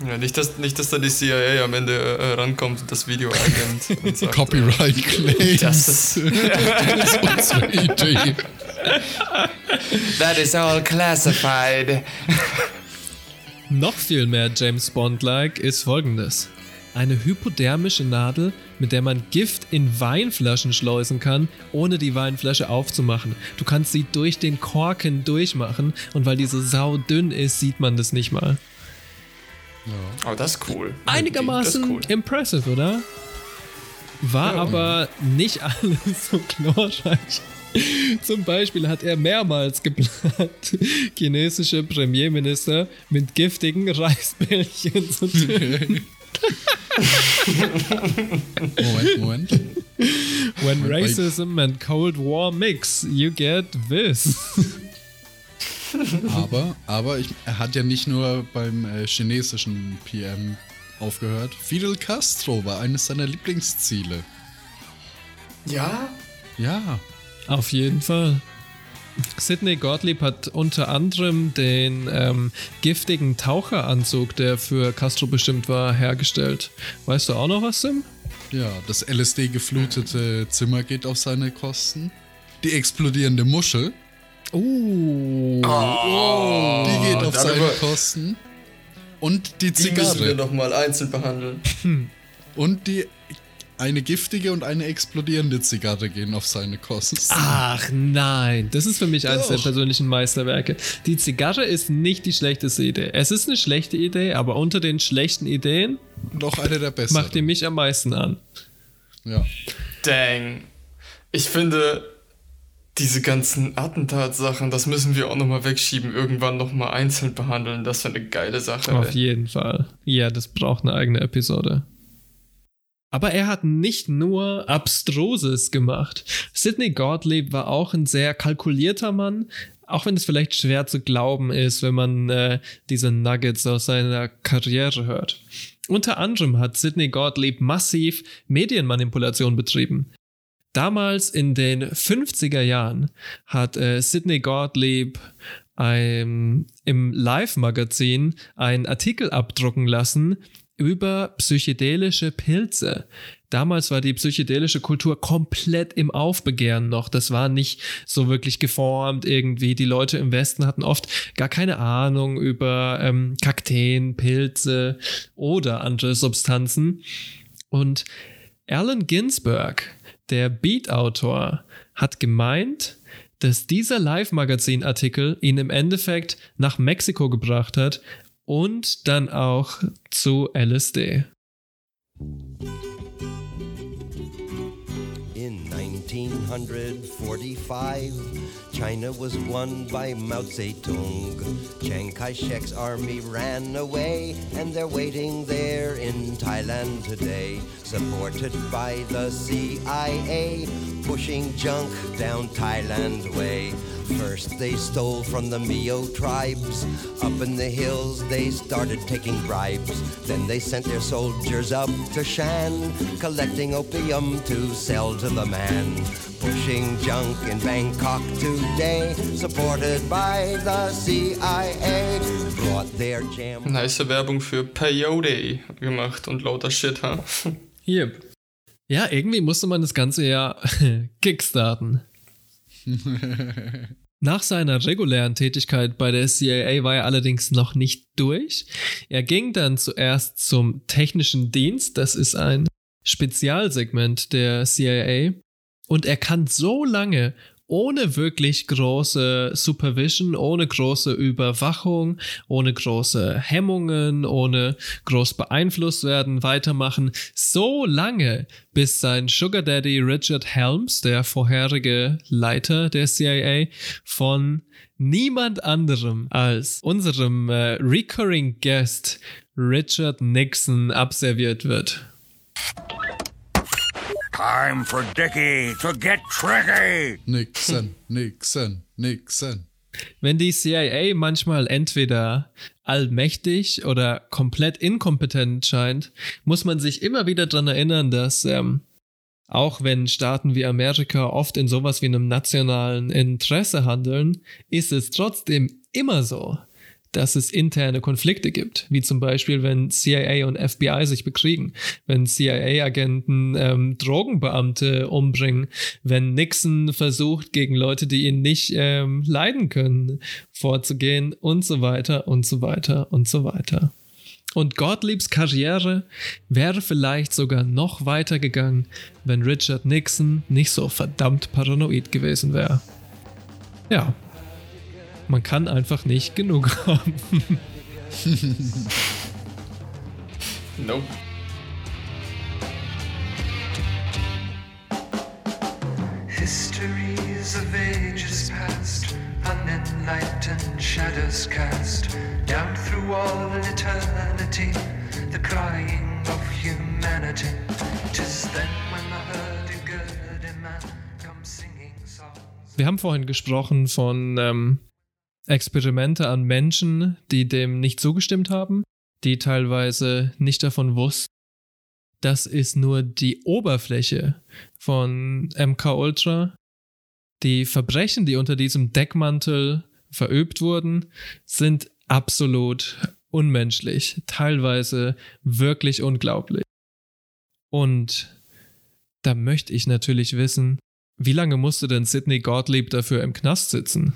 Ja, nicht, dass, nicht, dass da die CIA am Ende äh, rankommt und das Video einnimmt. Und <laughs> sagt, Copyright Claims. Das ist, <laughs> das ist unsere Idee. That is all classified. Noch viel mehr James Bond-like ist folgendes. Eine hypodermische Nadel, mit der man Gift in Weinflaschen schleusen kann, ohne die Weinflasche aufzumachen. Du kannst sie durch den Korken durchmachen und weil die so saudünn ist, sieht man das nicht mal. Oh, das ist cool. Einigermaßen ist cool. impressive, oder? War Ja. aber nicht <laughs> alles so glorreich. Zum Beispiel hat er mehrmals geplant, <laughs> chinesische Premierminister mit giftigen Reisbällchen zu töten. <laughs> Moment, Moment. When Moment, racism and Cold War mix, you get this. Aber, aber ich, er hat ja nicht nur beim äh, chinesischen PM aufgehört. Fidel Castro war eines seiner Lieblingsziele. Ja? Ja. Auf jeden Fall. Sidney Gottlieb hat unter anderem den ähm, giftigen Taucheranzug, der für Castro bestimmt war, hergestellt. Weißt du auch noch was, Sim? Ja, das LSD-geflutete Zimmer geht auf seine Kosten. Die explodierende Muschel, Uh. die geht auf seine Kosten. Und die Die müssen wir Zigarre. noch mal einzeln behandeln. Und die eine giftige und eine explodierende Zigarre gehen auf seine Kosten. Ach nein, das ist für mich eines der persönlichen Meisterwerke. Die Zigarre ist nicht die schlechteste Idee. Es ist eine schlechte Idee, aber unter den schlechten Ideen Noch eine der besten. macht die mich am meisten an. Ja. Dang. Ich finde, diese ganzen Attentatsachen, das müssen wir auch noch mal wegschieben, irgendwann noch mal einzeln behandeln. Das wäre eine geile Sache. Auf ey. jeden Fall. Ja, das braucht eine eigene Episode. Aber er hat nicht nur Abstruses gemacht. Sidney Gottlieb war auch ein sehr kalkulierter Mann, auch wenn es vielleicht schwer zu glauben ist, wenn man äh, diese Nuggets aus seiner Karriere hört. Unter anderem hat Sidney Gottlieb massiv Medienmanipulation betrieben. Damals in den 50er Jahren hat äh, Sidney Gottlieb ein, im Live-Magazin einen Artikel abdrucken lassen über psychedelische Pilze. Damals war die psychedelische Kultur komplett im Aufbegehren noch. Das war nicht so wirklich geformt irgendwie. Die Leute im Westen hatten oft gar keine Ahnung über ähm, Kakteen, Pilze oder andere Substanzen. Und Allen Ginsberg, der Beat-Autor, hat gemeint, dass dieser Live-Magazin-Artikel ihn im Endeffekt nach Mexiko gebracht hat und dann auch zu LSD. In 1945, China was won by Mao Zedong. Chiang Kai shek's army ran away, and they're waiting there in Thailand today. Supported by the CIA, pushing junk down Thailand way. First, they stole from the Mio tribes. Up in the hills, they started taking bribes. Then they sent their soldiers up to Shan, collecting opium to sell to the man. Pushing junk in Bangkok today, supported by the CIA. Brought their jam. Nice Werbung für Peyote gemacht und lauter Shit, ha? <laughs> Yep. Ja, irgendwie musste man das Ganze ja <laughs> kickstarten. <laughs> Nach seiner regulären Tätigkeit bei der CIA war er allerdings noch nicht durch. Er ging dann zuerst zum technischen Dienst, das ist ein Spezialsegment der CIA, und er kann so lange ohne wirklich große Supervision, ohne große Überwachung, ohne große Hemmungen, ohne groß beeinflusst werden, weitermachen, so lange, bis sein Sugar Daddy Richard Helms, der vorherige Leiter der CIA, von niemand anderem als unserem äh, Recurring Guest Richard Nixon abserviert wird. Time for Dickie to get tricky. Nixon, Nixon, Nixon. Wenn die CIA manchmal entweder allmächtig oder komplett inkompetent scheint, muss man sich immer wieder daran erinnern, dass ähm, auch wenn Staaten wie Amerika oft in sowas wie einem nationalen Interesse handeln, ist es trotzdem immer so, dass es interne Konflikte gibt, wie zum Beispiel, wenn CIA und FBI sich bekriegen, wenn CIA-Agenten ähm, Drogenbeamte umbringen, wenn Nixon versucht, gegen Leute, die ihn nicht ähm, leiden können, vorzugehen und so weiter und so weiter und so weiter. Und Gottliebs Karriere wäre vielleicht sogar noch weiter gegangen, wenn Richard Nixon nicht so verdammt paranoid gewesen wäre. Ja, man kann einfach nicht genug haben. nope. Histories of ages past, unenlightened shadows cast down through all eternity, the crying of humanity. Tis then when the hurdy-gurdy man comes singing songs. Wir haben vorhin gesprochen von ähm, Experimente an Menschen, die dem nicht zugestimmt haben, die teilweise nicht davon wussten. Das ist nur die Oberfläche von MK Ultra. Die Verbrechen, die unter diesem Deckmantel verübt wurden, sind absolut unmenschlich, teilweise wirklich unglaublich. Und da möchte ich natürlich wissen, wie lange musste denn Sidney Gottlieb dafür im Knast sitzen?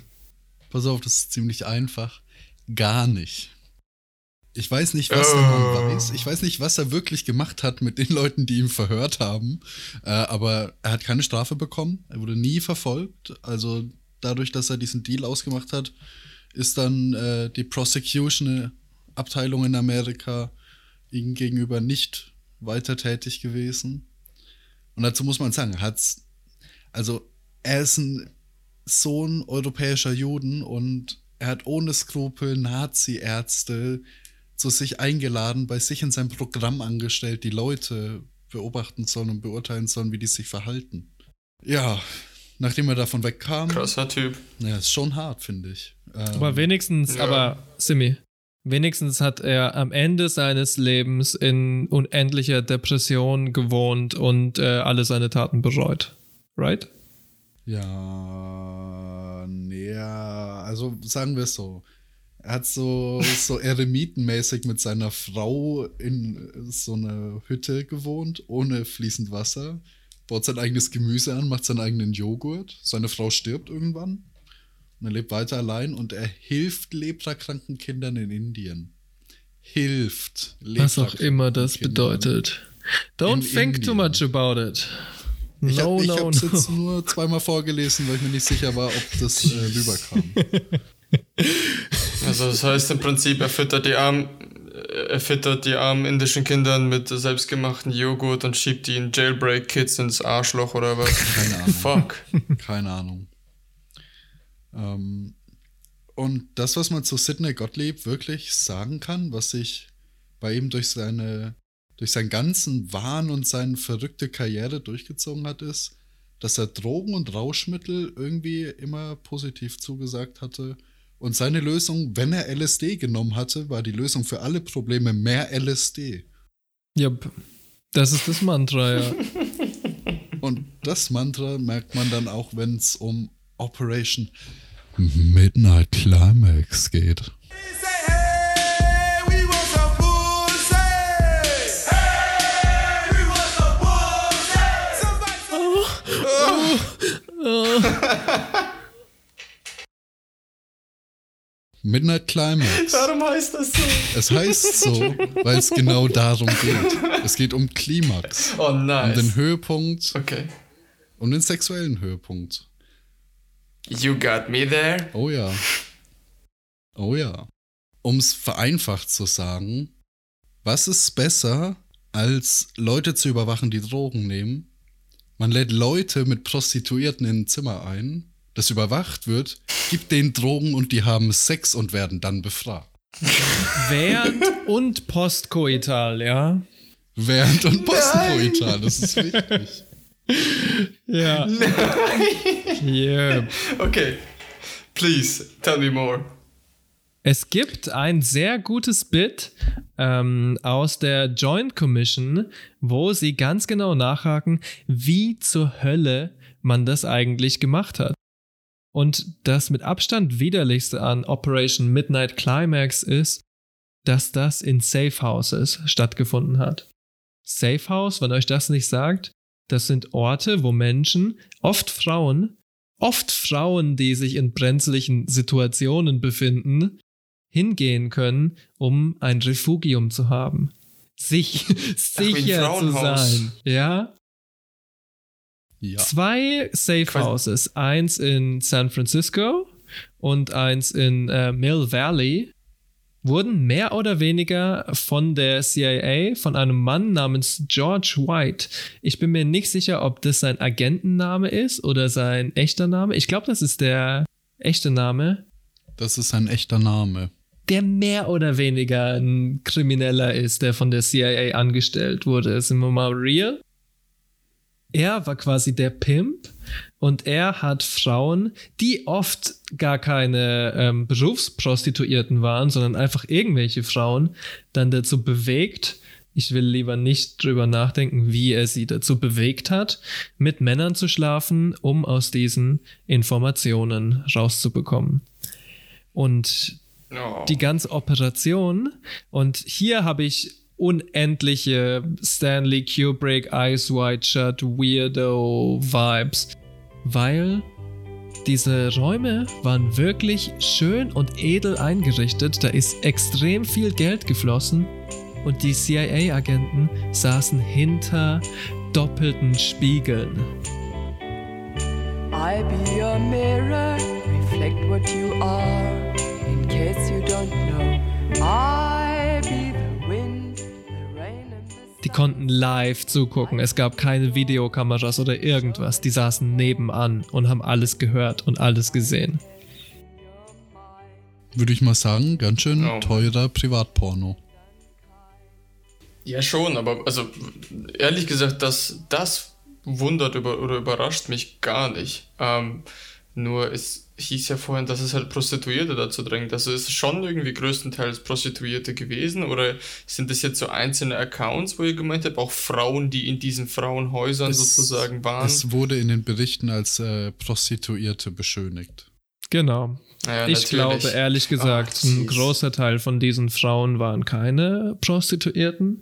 Pass auf, das ist ziemlich einfach. Gar nicht. Ich weiß nicht, was der Mann weiß. Ich weiß nicht, was er wirklich gemacht hat mit den <laughs> Leuten, die ihn verhört haben. Äh, aber er hat keine Strafe bekommen. Er wurde nie verfolgt. Also dadurch, dass er diesen Deal ausgemacht hat, ist dann äh, die Prosecution-Abteilung in Amerika ihm gegenüber nicht weiter tätig gewesen. Und dazu muss man sagen, hat's, also er ist ein Sohn europäischer Juden und er hat ohne Skrupel Nazi-Ärzte zu sich eingeladen, bei sich in sein Programm angestellt, die Leute beobachten sollen und beurteilen sollen, wie die sich verhalten. Ja, nachdem er davon wegkam. Krasser Typ. Ja, ist schon hart, finde ich. Ähm, aber wenigstens, ja. aber Simi, wenigstens hat er am Ende seines Lebens in unendlicher Depression gewohnt und äh, alle seine Taten bereut. Right? Ja, nee, also sagen wir es so. Er hat so, so eremitenmäßig mit seiner Frau in so einer Hütte gewohnt, ohne fließend Wasser. Baut sein eigenes Gemüse an, macht seinen eigenen Joghurt. Seine Frau stirbt irgendwann. Und er lebt weiter allein und er hilft leprakranken Kindern in Indien. Hilft. Was auch immer das bedeutet. Don't think Indien. too much about it. Ich no, habe no, es no. jetzt nur zweimal vorgelesen, weil ich mir nicht sicher war, ob das äh, rüberkam. Also das heißt im Prinzip, er füttert die armen, er füttert die armen indischen Kindern mit selbstgemachten Joghurt und schiebt die in Jailbreak-Kids ins Arschloch oder was? Keine Ahnung. Fuck. Keine Ahnung. Ähm, und das, was man zu Sidney Gottlieb wirklich sagen kann, was sich bei ihm durch seine durch seinen ganzen Wahn und seine verrückte Karriere durchgezogen hat, ist, dass er Drogen und Rauschmittel irgendwie immer positiv zugesagt hatte. Und seine Lösung, wenn er LSD genommen hatte, war die Lösung für alle Probleme mehr LSD. Ja, das ist das Mantra, ja. <laughs> und das Mantra merkt man dann auch, wenn es um Operation Midnight Climax geht. Midnight Climax. Warum heißt das so? Es heißt so, weil es genau darum geht. Es geht um Klimax. Oh nice. Um den Höhepunkt. Okay. Um den sexuellen Höhepunkt. You got me there? Oh ja. Oh ja. Um es vereinfacht zu sagen, was ist besser, als Leute zu überwachen, die Drogen nehmen? Man lädt Leute mit Prostituierten in ein Zimmer ein das überwacht wird, gibt denen Drogen und die haben Sex und werden dann befragt. Während und postkoital, ja. Während und postkoital, das ist wichtig. Ja. Yep. Okay. Please, tell me more. Es gibt ein sehr gutes Bit ähm, aus der Joint Commission, wo sie ganz genau nachhaken, wie zur Hölle man das eigentlich gemacht hat. Und das mit Abstand widerlichste an Operation Midnight Climax ist, dass das in Safe Houses stattgefunden hat. Safe House, wenn euch das nicht sagt, das sind Orte, wo Menschen, oft Frauen, oft Frauen, die sich in brenzlichen Situationen befinden, hingehen können, um ein Refugium zu haben. Sich, <laughs> sicher Ach, zu sein. Ja? Ja. Zwei Safe Houses, eins in San Francisco und eins in äh, Mill Valley, wurden mehr oder weniger von der CIA, von einem Mann namens George White. Ich bin mir nicht sicher, ob das sein Agentenname ist oder sein echter Name. Ich glaube, das ist der echte Name. Das ist ein echter Name. Der mehr oder weniger ein Krimineller ist, der von der CIA angestellt wurde. Sind wir mal real? Er war quasi der Pimp und er hat Frauen, die oft gar keine ähm, Berufsprostituierten waren, sondern einfach irgendwelche Frauen, dann dazu bewegt, ich will lieber nicht drüber nachdenken, wie er sie dazu bewegt hat, mit Männern zu schlafen, um aus diesen Informationen rauszubekommen. Und Oh. die ganze Operation, und hier habe ich unendliche Stanley Kubrick, Eyes Wide Shut, Weirdo Vibes, weil diese Räume waren wirklich schön und edel eingerichtet, da ist extrem viel Geld geflossen und die CIA-Agenten saßen hinter doppelten Spiegeln. I be your mirror, reflect what you are. Die konnten live zugucken. Es gab keine Videokameras oder irgendwas. Die saßen nebenan und haben alles gehört und alles gesehen. Würde ich mal sagen, ganz schön Oh. teurer Privatporno. Ja, schon, aber also ehrlich gesagt, das, das wundert über, oder überrascht mich gar nicht. Ähm, nur es hieß ja vorhin, dass es halt Prostituierte dazu drängt. Also ist es schon irgendwie größtenteils Prostituierte gewesen oder sind das jetzt so einzelne Accounts, wo ihr gemeint habt, auch Frauen, die in diesen Frauenhäusern sozusagen waren? Es wurde in den Berichten als äh, Prostituierte beschönigt. Genau. Ja, ich natürlich. glaube, ehrlich gesagt, Ach, ein großer Teil von diesen Frauen waren keine Prostituierten.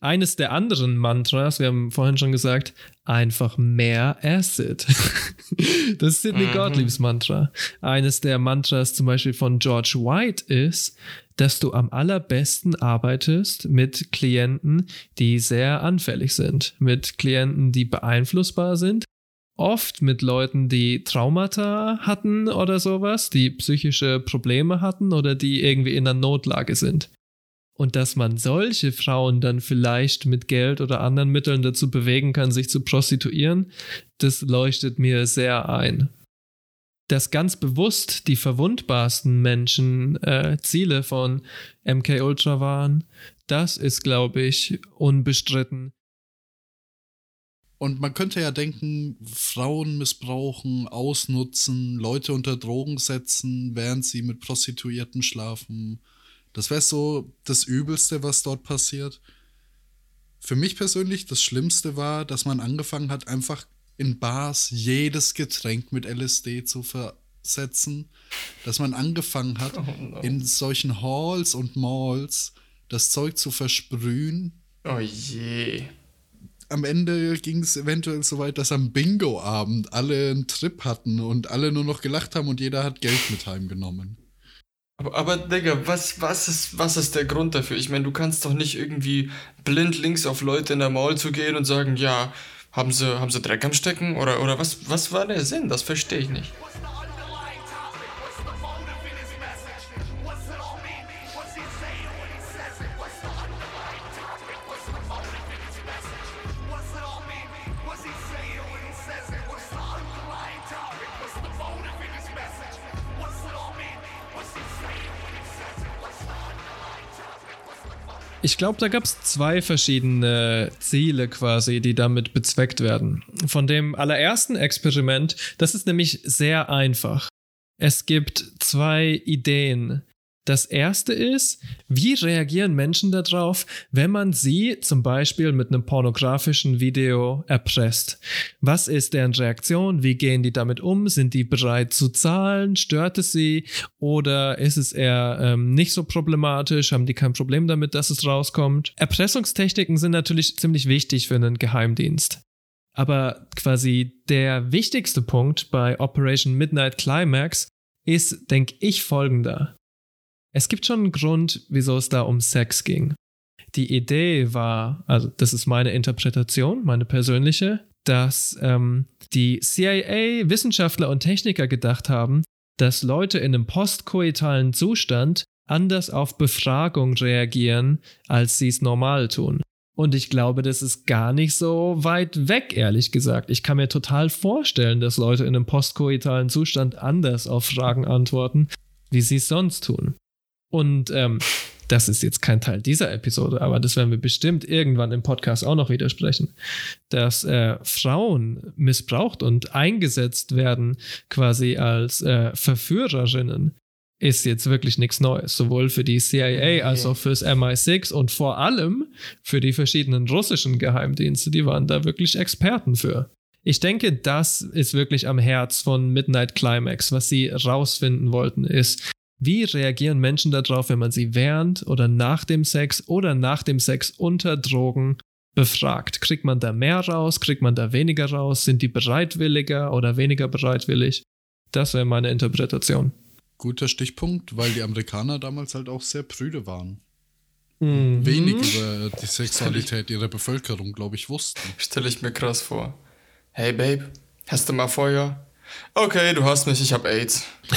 Eines der anderen Mantras, wir haben vorhin schon gesagt, einfach mehr Acid. <laughs> das ist Sidney Mhm. Gottliebs Mantra. Eines der Mantras zum Beispiel von George White ist, dass du am allerbesten arbeitest mit Klienten, die sehr anfällig sind, mit Klienten, die beeinflussbar sind oft mit Leuten, die Traumata hatten oder sowas, die psychische Probleme hatten oder die irgendwie in einer Notlage sind. Und dass man solche Frauen dann vielleicht mit Geld oder anderen Mitteln dazu bewegen kann, sich zu prostituieren, das leuchtet mir sehr ein. Dass ganz bewusst die verwundbarsten Menschen äh, Ziele von MK Ultra waren, das ist, glaube ich, unbestritten. Und man könnte ja denken, Frauen missbrauchen, ausnutzen, Leute unter Drogen setzen, während sie mit Prostituierten schlafen. Das wäre so das Übelste, was dort passiert. Für mich persönlich das Schlimmste war, dass man angefangen hat, einfach in Bars jedes Getränk mit LSD zu versetzen. Dass man angefangen hat, in solchen Halls und Malls das Zeug zu versprühen. Oh je. Am Ende ging es eventuell so weit, dass am Bingo-Abend alle einen Trip hatten und alle nur noch gelacht haben und jeder hat Geld mit heimgenommen. Aber, aber Digga, was, was, ist, was ist der Grund dafür? Ich meine, du kannst doch nicht irgendwie blind links auf Leute in der Mall zu gehen und sagen, ja, haben sie, haben sie Dreck am Stecken? Oder, oder was, was war der Sinn? Das verstehe ich nicht. Ich glaube, da gab es zwei verschiedene Ziele quasi, die damit bezweckt werden. Von dem allerersten Experiment, das ist nämlich sehr einfach. Es gibt zwei Ideen. Das erste ist, wie reagieren Menschen darauf, wenn man sie zum Beispiel mit einem pornografischen Video erpresst? Was ist deren Reaktion? Wie gehen die damit um? Sind die bereit zu zahlen? Stört es sie? Oder ist es eher ähm, nicht so problematisch? Haben die kein Problem damit, dass es rauskommt? Erpressungstechniken sind natürlich ziemlich wichtig für einen Geheimdienst. Aber quasi der wichtigste Punkt bei Operation Midnight Climax ist, denke ich, folgender. Es gibt schon einen Grund, wieso es da um Sex ging. Die Idee war, also das ist meine Interpretation, meine persönliche, dass ähm, die CIA, Wissenschaftler und Techniker gedacht haben, dass Leute in einem postkoitalen Zustand anders auf Befragung reagieren, als sie es normal tun. Und ich glaube, das ist gar nicht so weit weg, ehrlich gesagt. Ich kann mir total vorstellen, dass Leute in einem postkoitalen Zustand anders auf Fragen antworten, wie sie es sonst tun. Und ähm, das ist jetzt kein Teil dieser Episode, aber das werden wir bestimmt irgendwann im Podcast auch noch widersprechen, dass äh, Frauen missbraucht und eingesetzt werden quasi als äh, Verführerinnen ist jetzt wirklich nichts Neues, sowohl für die CIA als auch fürs MI6 und vor allem für die verschiedenen russischen Geheimdienste, die waren da wirklich Experten für. Ich denke, das ist wirklich am Herz von Midnight Climax. Was sie rausfinden wollten, ist, wie reagieren Menschen darauf, wenn man sie während oder nach dem Sex oder nach dem Sex unter Drogen befragt? Kriegt man da mehr raus? Kriegt man da weniger raus? Sind die bereitwilliger oder weniger bereitwillig? Das wäre meine Interpretation. Guter Stichpunkt, weil die Amerikaner damals halt auch sehr prüde waren. Mhm. Wenig über die Sexualität ihrer Bevölkerung, glaube ich, wussten. Stelle ich mir krass vor. Hey Babe, hast du mal Feuer? Okay, du hast mich, ich hab AIDS. <laughs>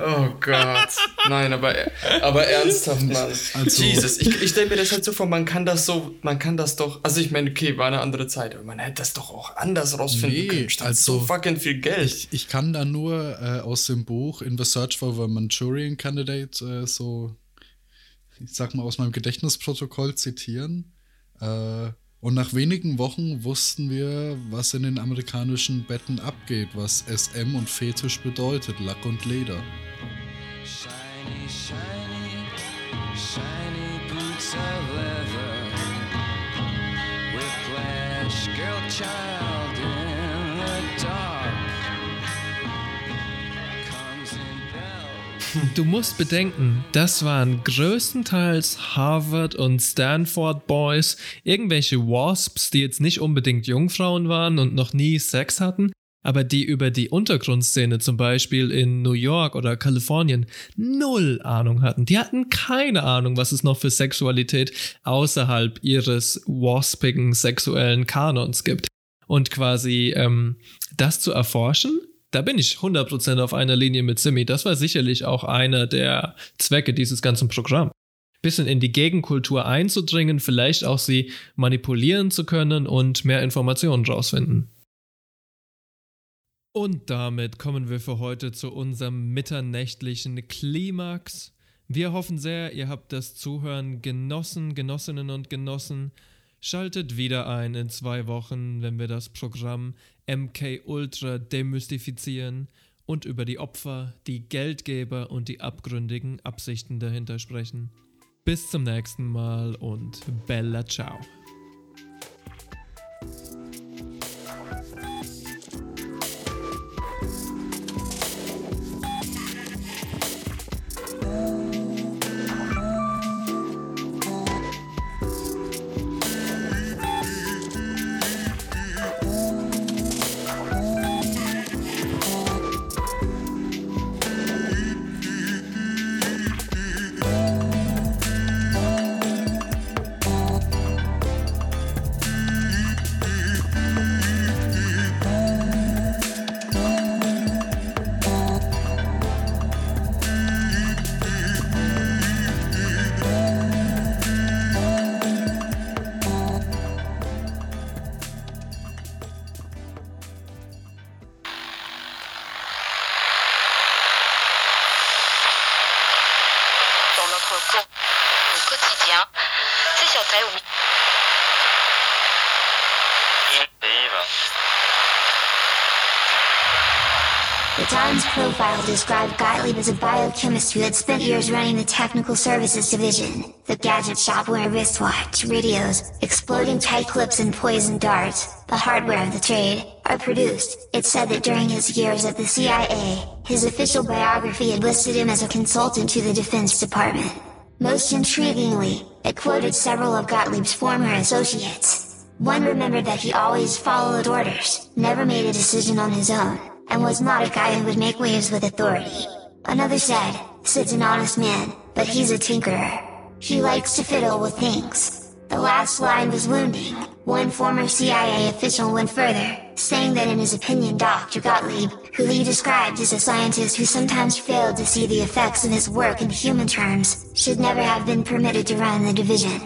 oh Gott. Nein, aber, aber ernsthaft, Mann. Also- Jesus, ich, ich stelle mir das halt so vor, man kann das so, man kann das doch, also ich meine, okay, war eine andere Zeit, aber man hätte das doch auch anders rausfinden Nee, können. Statt also- so fucking viel Geld. Ich, ich kann da nur äh, aus dem Buch In the Search for the Manchurian Candidate äh, so, ich sag mal, aus meinem Gedächtnisprotokoll zitieren. Äh, und nach wenigen Wochen wussten wir, was in den amerikanischen Betten abgeht, was SM und Fetisch bedeutet, Lack und Leder. Shiny, shiny, shiny boots of leather. Whiplash, girl child Du musst bedenken, das waren größtenteils Harvard und Stanford Boys, irgendwelche Wasps, die jetzt nicht unbedingt Jungfrauen waren und noch nie Sex hatten, aber die über die Untergrundszene zum Beispiel in New York oder Kalifornien null Ahnung hatten. Die hatten keine Ahnung, was es noch für Sexualität außerhalb ihres waspigen sexuellen Kanons gibt. Und quasi ähm, das zu erforschen, da bin ich 100% auf einer Linie mit Simi. Das war sicherlich auch einer der Zwecke dieses ganzen Programms. Bisschen in die Gegenkultur einzudringen, vielleicht auch sie manipulieren zu können und mehr Informationen rausfinden. Und damit kommen wir für heute zu unserem mitternächtlichen Klimax. Wir hoffen sehr, ihr habt das Zuhören genossen, Genossinnen und Genossen. Schaltet wieder ein in zwei Wochen, wenn wir das Programm MK Ultra demystifizieren und über die Opfer, die Geldgeber und die abgründigen Absichten dahinter sprechen. Bis zum nächsten Mal und Bella Ciao. Described Gottlieb as a biochemist who had spent years running the technical services division, the gadget shop where wristwatch, radios, exploding tight clips and poison darts, the hardware of the trade, are produced. It said that during his years at the CIA, his official biography had listed him as a consultant to the Defense Department. Most intriguingly, it quoted several of Gottlieb's former associates. One remembered that he always followed orders, never made a decision on his own, and was not a guy who would make waves with authority. Another said, Sid's an honest man, but he's a tinkerer. He likes to fiddle with things. The last line was wounding. One former CIA official went further, saying that in his opinion Dr. Gottlieb, who he described as a scientist who sometimes failed to see the effects of his work in human terms, should never have been permitted to run the division.